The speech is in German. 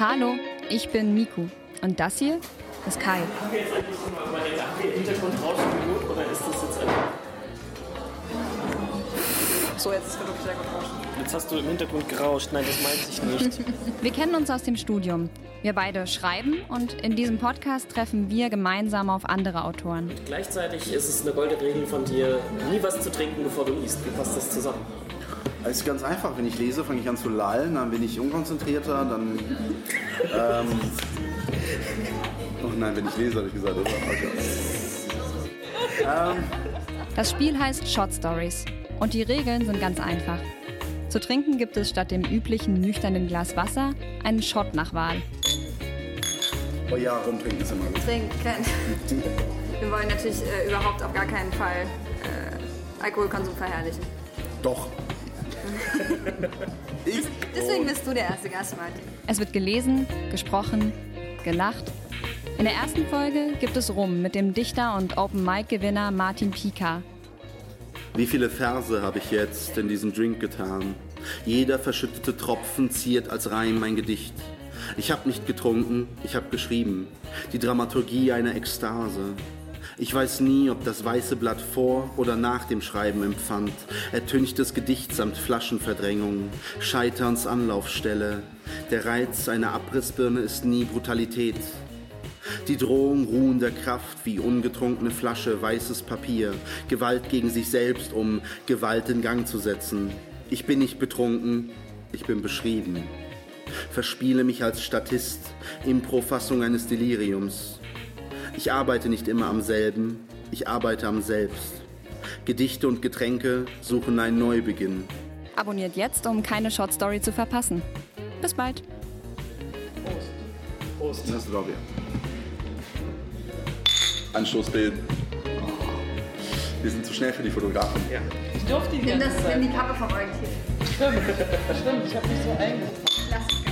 Hallo, ich bin Miku und das hier ist Kai. Haben wir jetzt eigentlich mal überlegt, haben wir Hintergrundrauschen genug oder ist das jetzt einfach... So, jetzt ist wirklich sehr gut rauschen. Jetzt hast du im Hintergrund gerauscht. Nein, das meinte ich nicht. Wir kennen uns aus dem Studium. Wir beide schreiben und in diesem Podcast treffen wir gemeinsam auf andere Autoren. Gleichzeitig ist es eine goldene Regel von dir, nie was zu trinken, bevor du liest. Wie passt das zusammen? Es ist ganz einfach. Wenn ich lese, fange ich an zu lallen, dann bin ich unkonzentrierter, dann. Ähm, oh nein, wenn ich lese, habe ich gesagt. Das war okay. ähm, Das Spiel heißt Shot Stories und die Regeln sind ganz einfach. Zu trinken gibt es statt dem üblichen nüchternen Glas Wasser einen Shot nach Wahl. oh ja, rumtrinken ist immer gut. Trinken. Wir wollen natürlich äh, überhaupt auf gar keinen Fall äh, Alkoholkonsum verherrlichen. Doch. ich, Deswegen bist du der erste Gast, Martin. Es wird gelesen, gesprochen, gelacht. In der ersten Folge gibt es Rum mit dem Dichter und Open Mic Gewinner Martin Pika. Wie viele Verse habe ich jetzt in diesen Drink getan? Jeder verschüttete Tropfen ziert als Reim mein Gedicht. Ich habe nicht getrunken, ich habe geschrieben. Die Dramaturgie einer Ekstase. Ich weiß nie, ob das weiße Blatt vor oder nach dem Schreiben empfand. Ertünchtes Gedicht samt Flaschenverdrängung, Scheiterns Anlaufstelle. Der Reiz einer Abrissbirne ist nie Brutalität. Die Drohung ruhender Kraft wie ungetrunkene Flasche, weißes Papier, Gewalt gegen sich selbst, um Gewalt in Gang zu setzen. Ich bin nicht betrunken, ich bin beschrieben. Verspiele mich als Statist, Improfassung eines Deliriums. Ich arbeite nicht immer am selben, ich arbeite am Selbst. Gedichte und Getränke suchen einen Neubeginn. Abonniert jetzt, um keine Short Story zu verpassen. Bis bald. Das glaube ich. Anstoßbild. Wir sind zu schnell für die Fotografen. Nimm, das, nimm die Kappe vom Orientier. Stimmt, ich habe mich so eingetragen.